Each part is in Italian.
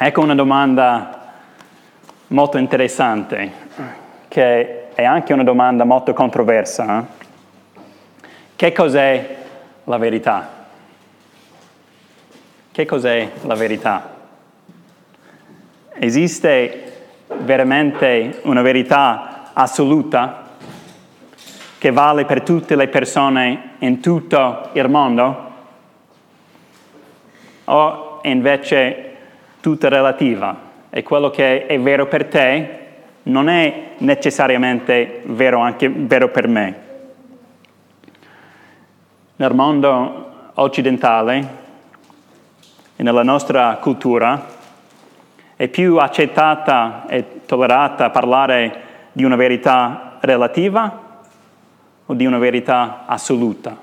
Ecco una domanda molto interessante, che è anche una domanda molto controversa. Eh? Che cos'è la verità? Che cos'è la verità? Esiste veramente una verità assoluta che vale per tutte le persone in tutto il mondo? O invece tutta relativa e quello che è vero per te non è necessariamente vero anche vero per me. Nel mondo occidentale e nella nostra cultura è più accettata e tollerata parlare di una verità relativa o di una verità assoluta.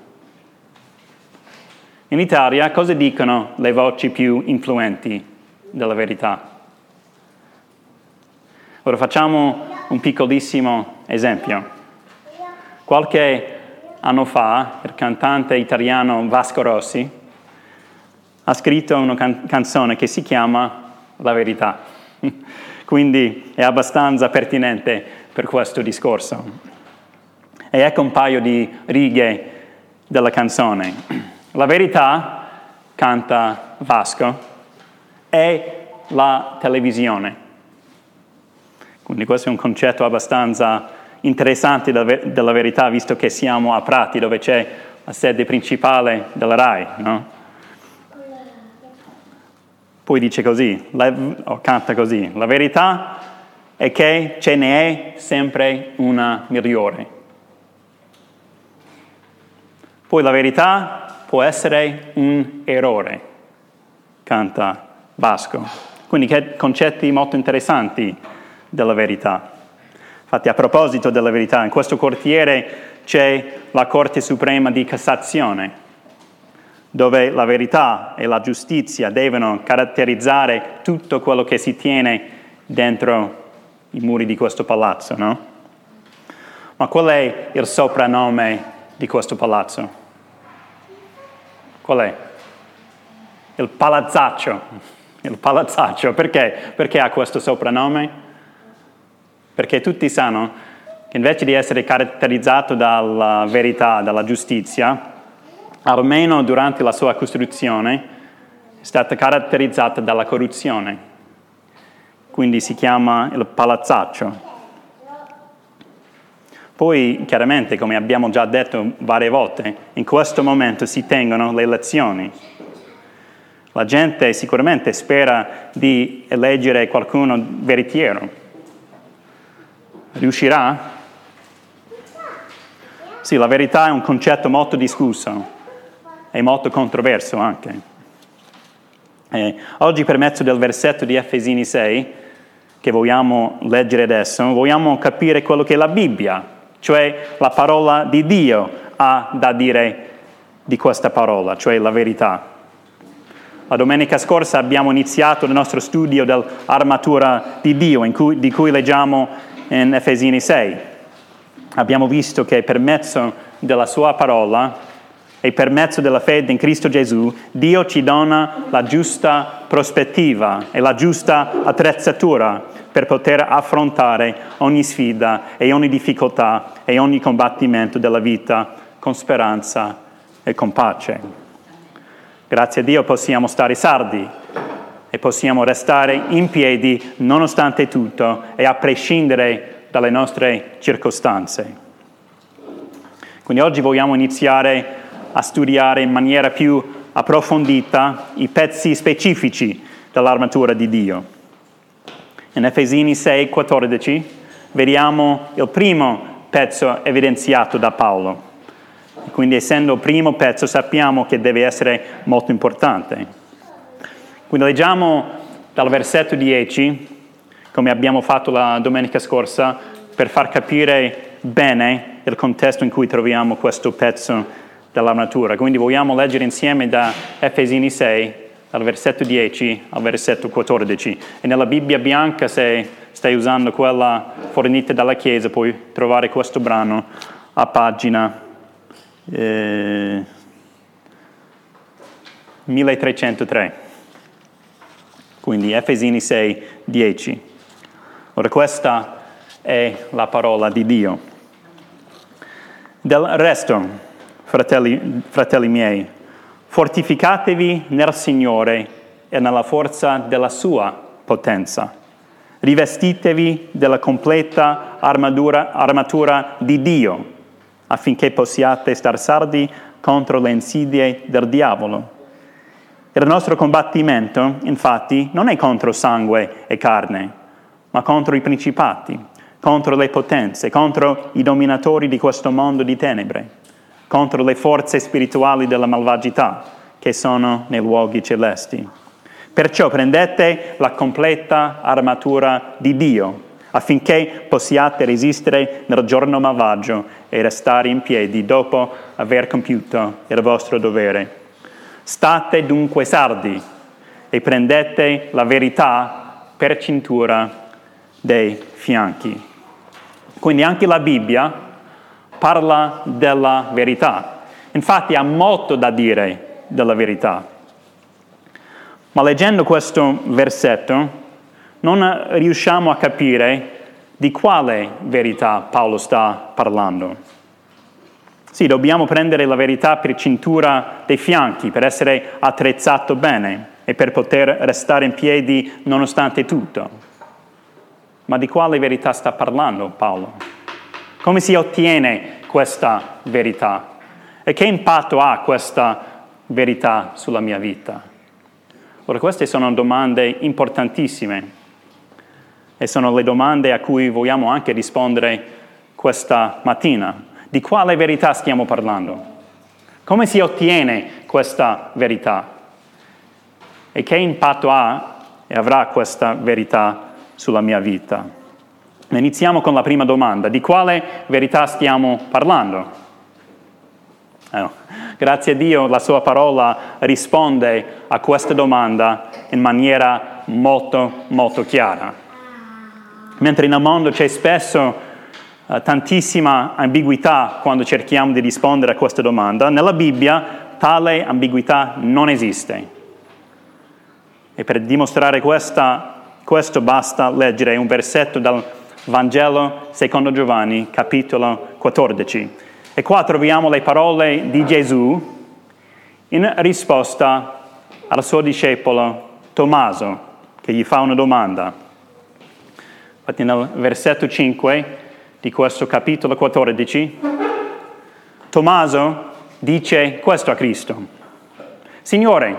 In Italia cosa dicono le voci più influenti? Della verità. Ora facciamo un piccolissimo esempio. Qualche anno fa il cantante italiano Vasco Rossi ha scritto una can- canzone che si chiama La verità, quindi è abbastanza pertinente per questo discorso. E ecco un paio di righe della canzone. La verità, canta Vasco, è la televisione. Quindi questo è un concetto abbastanza interessante della verità, visto che siamo a Prati, dove c'è la sede principale della RAI. No? Poi dice così, la, o canta così, la verità è che ce ne è sempre una migliore. Poi la verità può essere un errore, canta Vasco. Quindi concetti molto interessanti della verità. Infatti a proposito della verità, in questo quartiere c'è la Corte Suprema di Cassazione, dove la verità e la giustizia devono caratterizzare tutto quello che si tiene dentro i muri di questo palazzo, no? Ma qual è il soprannome di questo palazzo? Qual è? Il palazzaccio il palazzaccio. Perché? Perché ha questo soprannome? Perché tutti sanno che invece di essere caratterizzato dalla verità, dalla giustizia, almeno durante la sua costruzione, è stata caratterizzata dalla corruzione. Quindi si chiama il palazzaccio. Poi, chiaramente, come abbiamo già detto varie volte, in questo momento si tengono le elezioni la gente sicuramente spera di eleggere qualcuno veritiero. Riuscirà? Sì, la verità è un concetto molto discusso e molto controverso anche. E oggi per mezzo del versetto di Efesini 6, che vogliamo leggere adesso, vogliamo capire quello che la Bibbia, cioè la parola di Dio, ha da dire di questa parola, cioè la verità. La domenica scorsa abbiamo iniziato il nostro studio dell'armatura di Dio, cui, di cui leggiamo in Efesini 6. Abbiamo visto che per mezzo della sua parola e per mezzo della fede in Cristo Gesù, Dio ci dona la giusta prospettiva e la giusta attrezzatura per poter affrontare ogni sfida e ogni difficoltà e ogni combattimento della vita con speranza e con pace. Grazie a Dio possiamo stare sardi e possiamo restare in piedi nonostante tutto e a prescindere dalle nostre circostanze. Quindi oggi vogliamo iniziare a studiare in maniera più approfondita i pezzi specifici dell'armatura di Dio. In Efesini 6, 14 vediamo il primo pezzo evidenziato da Paolo. Quindi essendo il primo pezzo sappiamo che deve essere molto importante. Quindi leggiamo dal versetto 10, come abbiamo fatto la domenica scorsa, per far capire bene il contesto in cui troviamo questo pezzo dell'armatura. Quindi vogliamo leggere insieme da Efesini 6, dal versetto 10 al versetto 14. E nella Bibbia bianca, se stai usando quella fornita dalla Chiesa, puoi trovare questo brano a pagina 1303. quindi Efesini 6, 10. Ora questa è la parola di Dio. Del resto, fratelli, fratelli miei, fortificatevi nel Signore e nella forza della sua potenza. Rivestitevi della completa armatura, armatura di Dio affinché possiate star sardi contro le insidie del diavolo. Il nostro combattimento, infatti, non è contro sangue e carne, ma contro i principati, contro le potenze, contro i dominatori di questo mondo di tenebre, contro le forze spirituali della malvagità che sono nei luoghi celesti. Perciò prendete la completa armatura di Dio affinché possiate resistere nel giorno malvagio e restare in piedi dopo aver compiuto il vostro dovere. State dunque sardi e prendete la verità per cintura dei fianchi. Quindi anche la Bibbia parla della verità. Infatti ha molto da dire della verità. Ma leggendo questo versetto non riusciamo a capire di quale verità Paolo sta parlando. Sì, dobbiamo prendere la verità per cintura dei fianchi, per essere attrezzato bene e per poter restare in piedi nonostante tutto. Ma di quale verità sta parlando Paolo? Come si ottiene questa verità? E che impatto ha questa verità sulla mia vita? Ora, queste sono domande importantissime e sono le domande a cui vogliamo anche rispondere questa mattina. Di quale verità stiamo parlando? Come si ottiene questa verità? E che impatto ha e avrà questa verità sulla mia vita? Iniziamo con la prima domanda. Di quale verità stiamo parlando? Eh, grazie a Dio la sua parola risponde a questa domanda in maniera molto, molto chiara. Mentre nel mondo c'è spesso uh, tantissima ambiguità quando cerchiamo di rispondere a questa domanda, nella Bibbia tale ambiguità non esiste. E per dimostrare questa, questo basta leggere un versetto dal Vangelo secondo Giovanni, capitolo 14. E qua troviamo le parole di Gesù in risposta al suo discepolo Tommaso, che gli fa una domanda. Infatti nel versetto 5 di questo capitolo 14, Tommaso dice questo a Cristo. Signore,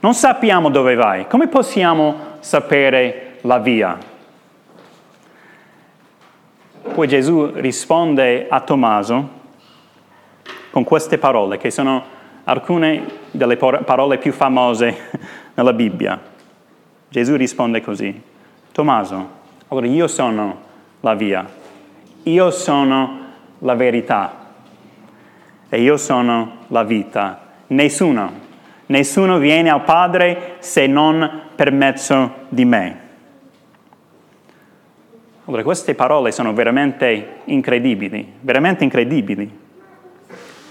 non sappiamo dove vai, come possiamo sapere la via? Poi Gesù risponde a Tommaso con queste parole, che sono alcune delle parole più famose nella Bibbia. Gesù risponde così, Tommaso, allora io sono la via, io sono la verità e io sono la vita. Nessuno, nessuno viene al Padre se non per mezzo di me. Allora queste parole sono veramente incredibili, veramente incredibili.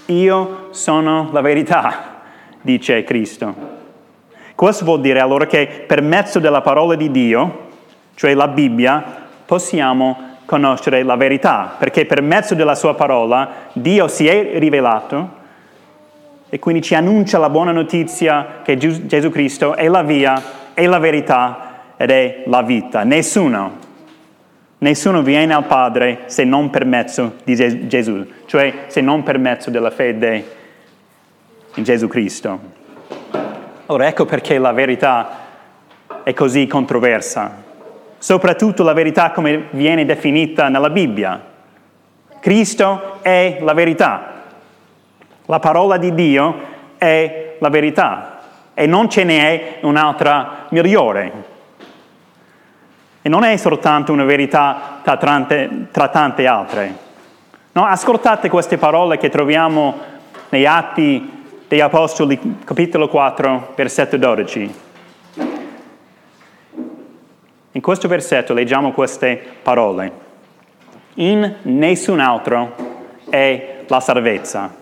Io sono la verità, dice Cristo. Questo vuol dire allora che per mezzo della parola di Dio, cioè la Bibbia, possiamo conoscere la verità, perché per mezzo della sua parola Dio si è rivelato e quindi ci annuncia la buona notizia che Gesù Cristo è la via, è la verità ed è la vita. Nessuno, nessuno viene al Padre se non per mezzo di Gesù, cioè se non per mezzo della fede in Gesù Cristo. Ora ecco perché la verità è così controversa soprattutto la verità come viene definita nella Bibbia. Cristo è la verità. La parola di Dio è la verità e non ce n'è un'altra migliore. E non è soltanto una verità tra tante, tra tante altre. No, ascoltate queste parole che troviamo nei Atti degli Apostoli, capitolo 4, versetto 12. In questo versetto leggiamo queste parole. In nessun altro è la salvezza,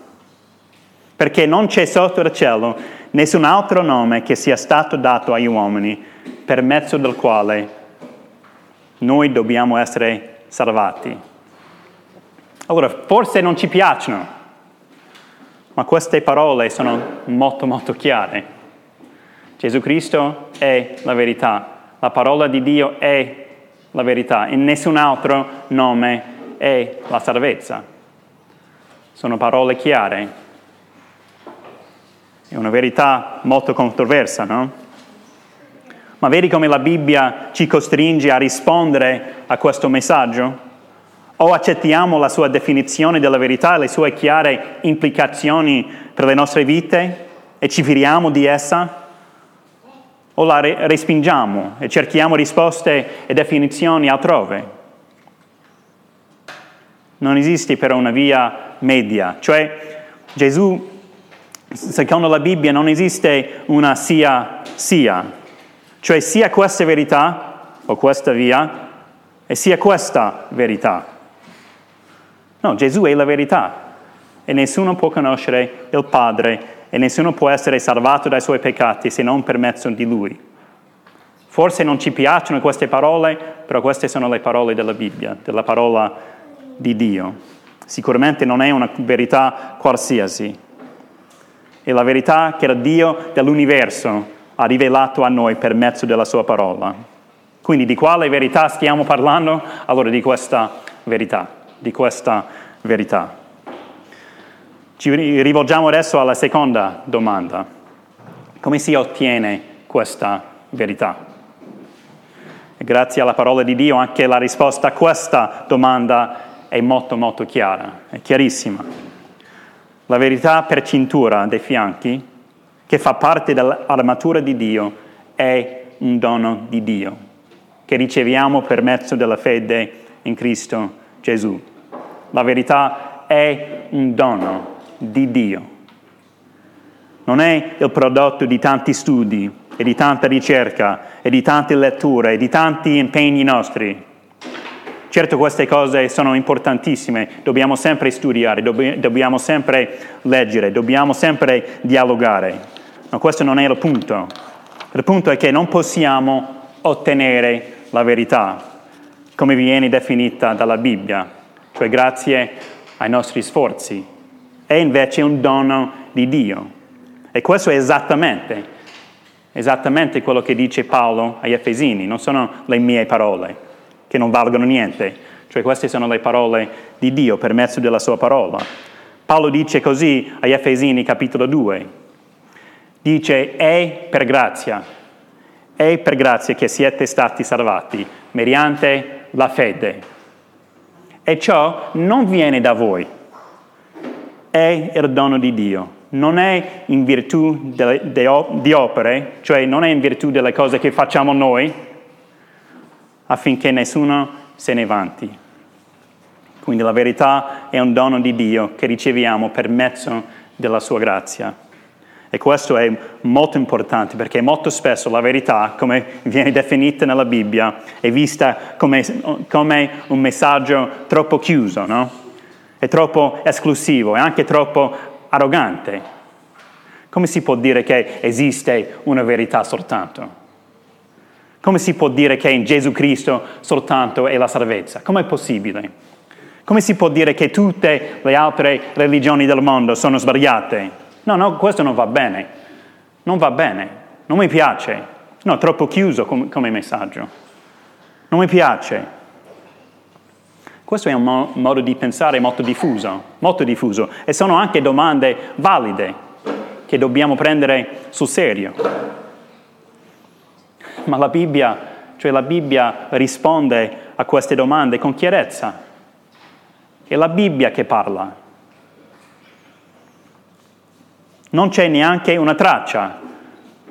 perché non c'è sotto il cielo nessun altro nome che sia stato dato agli uomini per mezzo del quale noi dobbiamo essere salvati. Allora, forse non ci piacciono, ma queste parole sono molto molto chiare. Gesù Cristo è la verità, la parola di Dio è la verità e nessun altro nome è la salvezza. Sono parole chiare. È una verità molto controversa, no? Ma vedi come la Bibbia ci costringe a rispondere a questo messaggio? O accettiamo la sua definizione della verità e le sue chiare implicazioni per le nostre vite e ci firiamo di essa? O la respingiamo e cerchiamo risposte e definizioni altrove? Non esiste però una via media, cioè Gesù, secondo la Bibbia, non esiste una sia sia, cioè sia questa verità o questa via e sia questa verità. No, Gesù è la verità e nessuno può conoscere il Padre e nessuno può essere salvato dai suoi peccati se non per mezzo di Lui. Forse non ci piacciono queste parole, però queste sono le parole della Bibbia, della parola di Dio. Sicuramente non è una verità qualsiasi, è la verità che il Dio dell'universo ha rivelato a noi per mezzo della sua parola. Quindi di quale verità stiamo parlando? Allora di questa verità di questa verità. Ci rivolgiamo adesso alla seconda domanda. Come si ottiene questa verità? Grazie alla parola di Dio anche la risposta a questa domanda è molto molto chiara, è chiarissima. La verità per cintura dei fianchi, che fa parte dell'armatura di Dio, è un dono di Dio, che riceviamo per mezzo della fede in Cristo Gesù. La verità è un dono di Dio. Non è il prodotto di tanti studi e di tanta ricerca e di tante letture e di tanti impegni nostri. Certo queste cose sono importantissime, dobbiamo sempre studiare, dobbiamo sempre leggere, dobbiamo sempre dialogare, ma questo non è il punto. Il punto è che non possiamo ottenere la verità come viene definita dalla Bibbia cioè grazie ai nostri sforzi, è invece un dono di Dio. E questo è esattamente, esattamente quello che dice Paolo agli Efesini, non sono le mie parole, che non valgono niente, cioè queste sono le parole di Dio per mezzo della sua parola. Paolo dice così agli Efesini capitolo 2, dice è per grazia, è per grazia che siete stati salvati mediante la fede. E ciò non viene da voi, è il dono di Dio. Non è in virtù de, de, di opere, cioè non è in virtù delle cose che facciamo noi, affinché nessuno se ne vanti. Quindi la verità è un dono di Dio che riceviamo per mezzo della sua grazia. E questo è molto importante perché molto spesso la verità, come viene definita nella Bibbia, è vista come, come un messaggio troppo chiuso, no? È troppo esclusivo, è anche troppo arrogante. Come si può dire che esiste una verità soltanto? Come si può dire che in Gesù Cristo soltanto è la salvezza? Com'è possibile? Come si può dire che tutte le altre religioni del mondo sono sbagliate? No, no, questo non va bene. Non va bene. Non mi piace. No, troppo chiuso com- come messaggio. Non mi piace. Questo è un mo- modo di pensare molto diffuso, molto diffuso. E sono anche domande valide che dobbiamo prendere sul serio. Ma la Bibbia, cioè la Bibbia risponde a queste domande con chiarezza. È la Bibbia che parla, non c'è neanche una traccia,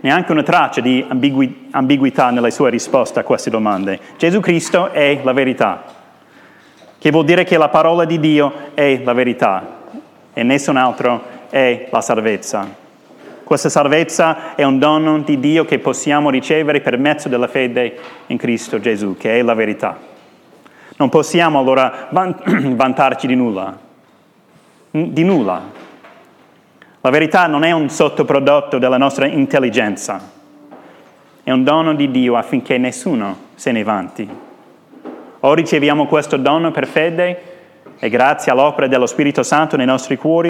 neanche una traccia di ambigui- ambiguità nelle sue risposte a queste domande. Gesù Cristo è la verità, che vuol dire che la parola di Dio è la verità e nessun altro è la salvezza. Questa salvezza è un dono di Dio che possiamo ricevere per mezzo della fede in Cristo Gesù, che è la verità. Non possiamo allora vantarci di nulla, di nulla, La verità non è un sottoprodotto della nostra intelligenza, è un dono di Dio affinché nessuno se ne vanti. O riceviamo questo dono per fede e grazie all'opera dello Spirito Santo nei nostri cuori,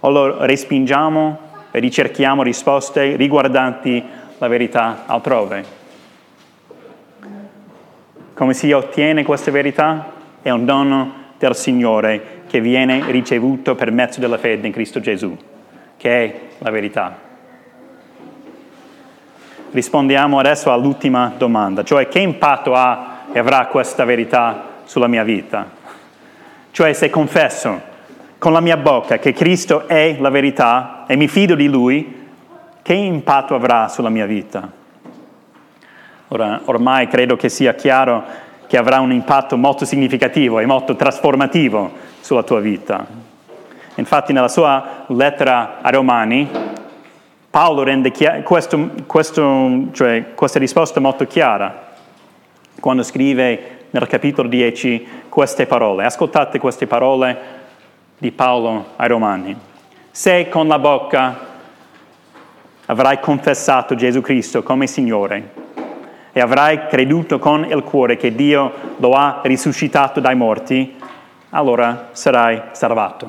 o lo respingiamo e ricerchiamo risposte riguardanti la verità altrove. Come si ottiene questa verità? È un dono del Signore che viene ricevuto per mezzo della fede in Cristo Gesù, che è la verità. Rispondiamo adesso all'ultima domanda, cioè che impatto ha e avrà questa verità sulla mia vita? Cioè se confesso con la mia bocca che Cristo è la verità e mi fido di Lui, che impatto avrà sulla mia vita? Ora, ormai credo che sia chiaro che avrà un impatto molto significativo e molto trasformativo sulla tua vita. Infatti nella sua lettera ai Romani, Paolo rende chia- questo, questo, cioè, questa risposta molto chiara quando scrive nel capitolo 10 queste parole. Ascoltate queste parole di Paolo ai Romani. Se con la bocca avrai confessato Gesù Cristo come Signore e avrai creduto con il cuore che Dio lo ha risuscitato dai morti, allora sarai salvato.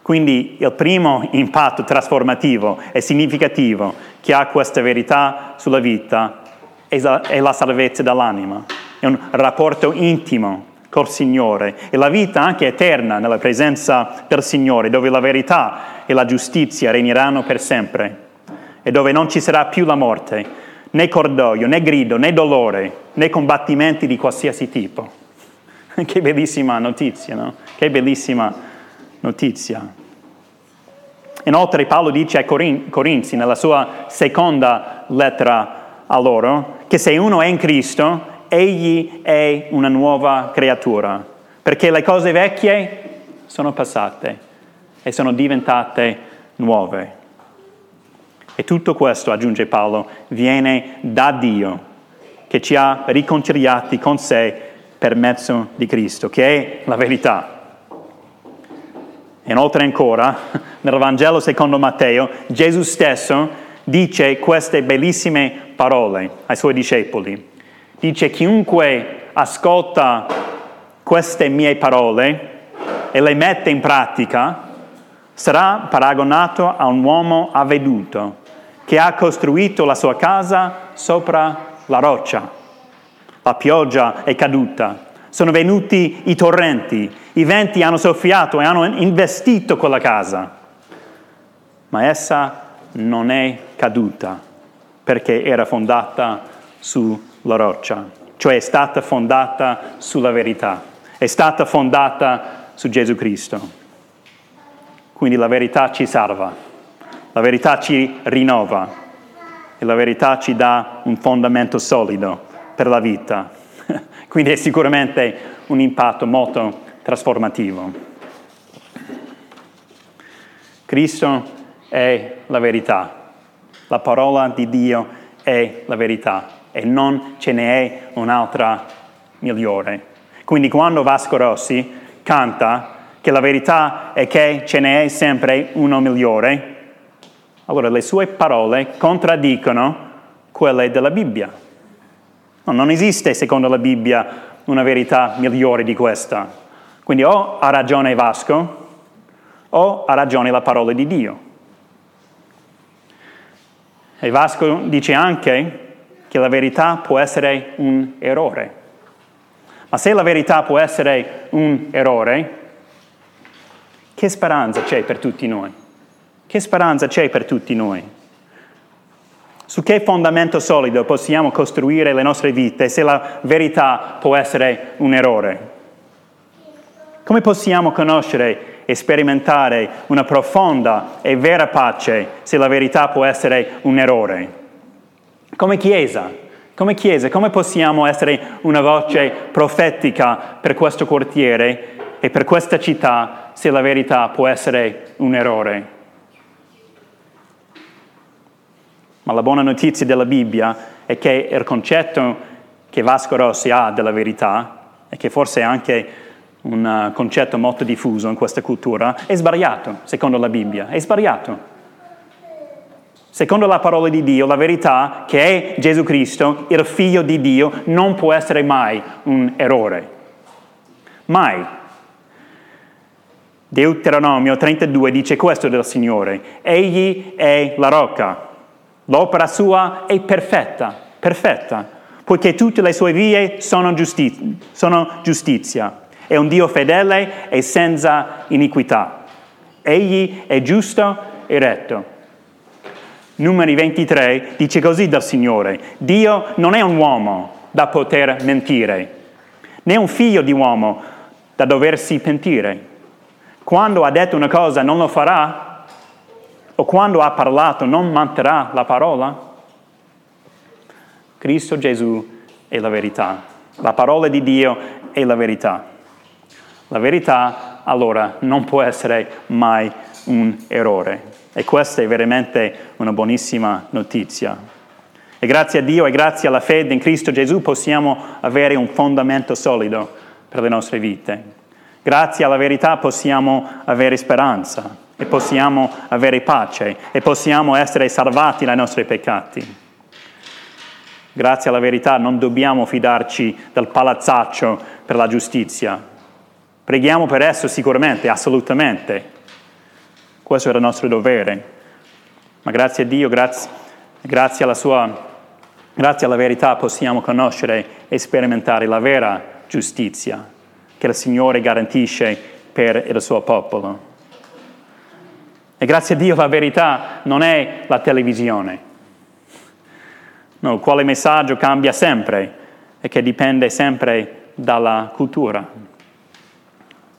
Quindi il primo impatto trasformativo e significativo che ha questa verità sulla vita è la salvezza dell'anima, è un rapporto intimo col Signore e la vita anche eterna nella presenza del Signore, dove la verità e la giustizia regneranno per sempre e dove non ci sarà più la morte, né cordoglio, né grido, né dolore, né combattimenti di qualsiasi tipo. che bellissima notizia, no? Che bellissima notizia. Inoltre Paolo dice ai Corinzi nella sua seconda lettera a loro che se uno è in Cristo, egli è una nuova creatura, perché le cose vecchie sono passate e sono diventate nuove. E tutto questo, aggiunge Paolo, viene da Dio, che ci ha riconciliati con sé per mezzo di Cristo, che è la verità. Inoltre ancora, nel Vangelo secondo Matteo, Gesù stesso dice queste bellissime parole ai suoi discepoli dice chiunque ascolta queste mie parole e le mette in pratica sarà paragonato a un uomo avveduto che ha costruito la sua casa sopra la roccia. La pioggia è caduta, sono venuti i torrenti, i venti hanno soffiato e hanno investito quella casa, ma essa non è caduta perché era fondata su la roccia, cioè è stata fondata sulla verità, è stata fondata su Gesù Cristo. Quindi la verità ci salva, la verità ci rinnova e la verità ci dà un fondamento solido per la vita. Quindi è sicuramente un impatto molto trasformativo. Cristo è la verità, la parola di Dio è la verità e non ce n'è un'altra migliore. Quindi quando Vasco Rossi canta che la verità è che ce n'è sempre uno migliore, allora le sue parole contraddicono quelle della Bibbia. No, non esiste, secondo la Bibbia, una verità migliore di questa. Quindi o ha ragione Vasco o ha ragione la parola di Dio. E Vasco dice anche che la verità può essere un errore. Ma se la verità può essere un errore, che speranza c'è per tutti noi? Che speranza c'è per tutti noi? Su che fondamento solido possiamo costruire le nostre vite se la verità può essere un errore? Come possiamo conoscere e sperimentare una profonda e vera pace se la verità può essere un errore? Come Chiesa, come Chiesa, come possiamo essere una voce profetica per questo quartiere e per questa città se la verità può essere un errore? Ma la buona notizia della Bibbia è che il concetto che Vasco Rossi ha della verità e che forse anche un uh, concetto molto diffuso in questa cultura, è sbagliato, secondo la Bibbia, è sbagliato. Secondo la parola di Dio, la verità che è Gesù Cristo, il figlio di Dio, non può essere mai un errore. Mai. Deuteronomio 32 dice questo del Signore. Egli è la rocca. L'opera sua è perfetta, perfetta, poiché tutte le sue vie sono, giusti- sono giustizia. È un Dio fedele e senza iniquità. Egli è giusto e retto. Numeri 23 dice così dal Signore, Dio non è un uomo da poter mentire, né un figlio di uomo da doversi pentire. Quando ha detto una cosa non lo farà? O quando ha parlato non manterrà la parola? Cristo Gesù è la verità. La parola di Dio è la verità. La verità allora non può essere mai un errore. E questa è veramente una buonissima notizia. E grazie a Dio e grazie alla fede in Cristo Gesù possiamo avere un fondamento solido per le nostre vite. Grazie alla verità possiamo avere speranza e possiamo avere pace e possiamo essere salvati dai nostri peccati. Grazie alla verità non dobbiamo fidarci del palazzaccio per la giustizia. Preghiamo per esso sicuramente, assolutamente, questo era il nostro dovere. Ma grazie a Dio, grazie, grazie, alla sua, grazie alla verità possiamo conoscere e sperimentare la vera giustizia che il Signore garantisce per il suo popolo. E grazie a Dio la verità non è la televisione, no, quale messaggio cambia sempre e che dipende sempre dalla cultura.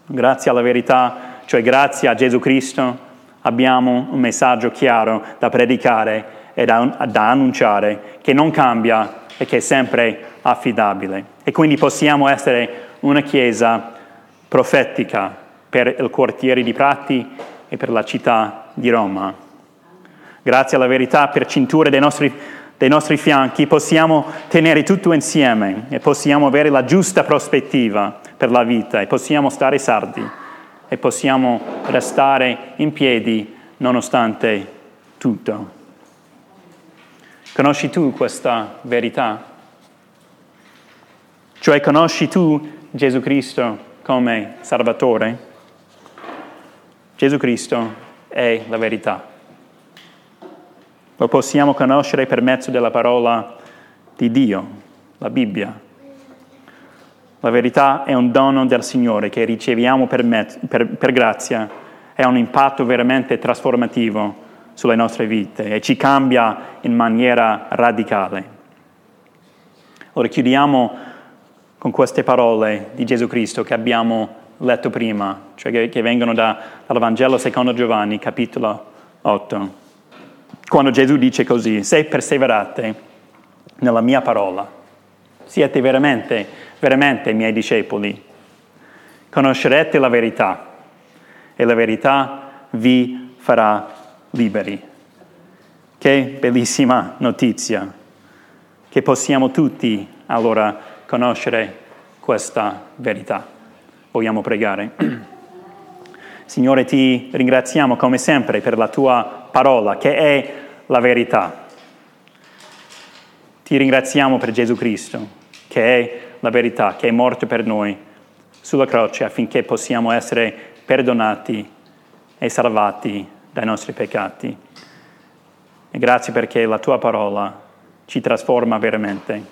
Grazie alla verità, cioè grazie a Gesù Cristo, abbiamo un messaggio chiaro da predicare e da, da annunciare che non cambia e che è sempre affidabile. E quindi possiamo essere una chiesa profetica per il quartiere di Prati e per la città di Roma. Grazie alla verità per cinture dei nostri, dei nostri fianchi possiamo tenere tutto insieme e possiamo avere la giusta prospettiva per la vita e possiamo stare sardi e possiamo restare in piedi nonostante tutto. Conosci tu questa verità? Cioè conosci tu Gesù Cristo come Salvatore? Gesù Cristo è la verità. Lo possiamo conoscere per mezzo della parola di Dio, la Bibbia. La verità è un dono del Signore che riceviamo per, me, per, per grazia e ha un impatto veramente trasformativo sulle nostre vite e ci cambia in maniera radicale. Ora chiudiamo con queste parole di Gesù Cristo che abbiamo letto prima, cioè che, che vengono da, dal Vangelo secondo Giovanni, capitolo 8, quando Gesù dice così, se perseverate nella mia parola, siete veramente veramente miei discepoli. Conoscerete la verità e la verità vi farà liberi. Che bellissima notizia, che possiamo tutti allora conoscere questa verità. Vogliamo pregare. Signore, ti ringraziamo come sempre per la tua parola, che è la verità. Ti ringraziamo per Gesù Cristo, che è la verità, che è morto per noi sulla croce affinché possiamo essere perdonati e salvati dai nostri peccati. E grazie perché la tua parola ci trasforma veramente.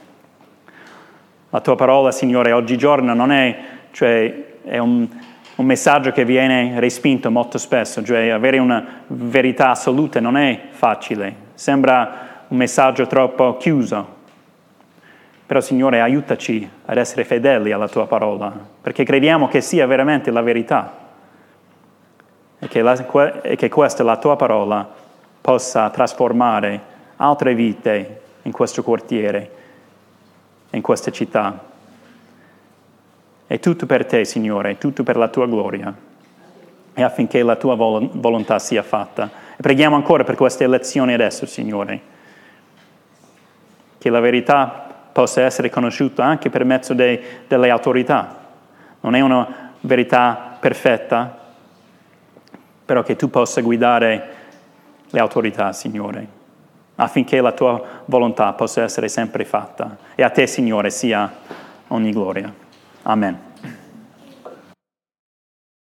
La tua parola, Signore, oggigiorno non è, cioè, è un, un messaggio che viene respinto molto spesso, cioè avere una verità assoluta non è facile, sembra un messaggio troppo chiuso, però Signore aiutaci ad essere fedeli alla tua parola, perché crediamo che sia veramente la verità e che, la, e che questa, la tua parola, possa trasformare altre vite in questo quartiere, in questa città. È tutto per te, Signore, tutto per la tua gloria e affinché la tua volontà sia fatta. E preghiamo ancora per queste elezioni adesso, Signore, che la verità possa essere conosciuto anche per mezzo de, delle autorità. Non è una, verità perfetta, però che tu possa guidare le autorità, Signore, affinché la tua volontà possa essere sempre fatta. E a te, Signore, sia ogni gloria. Amen.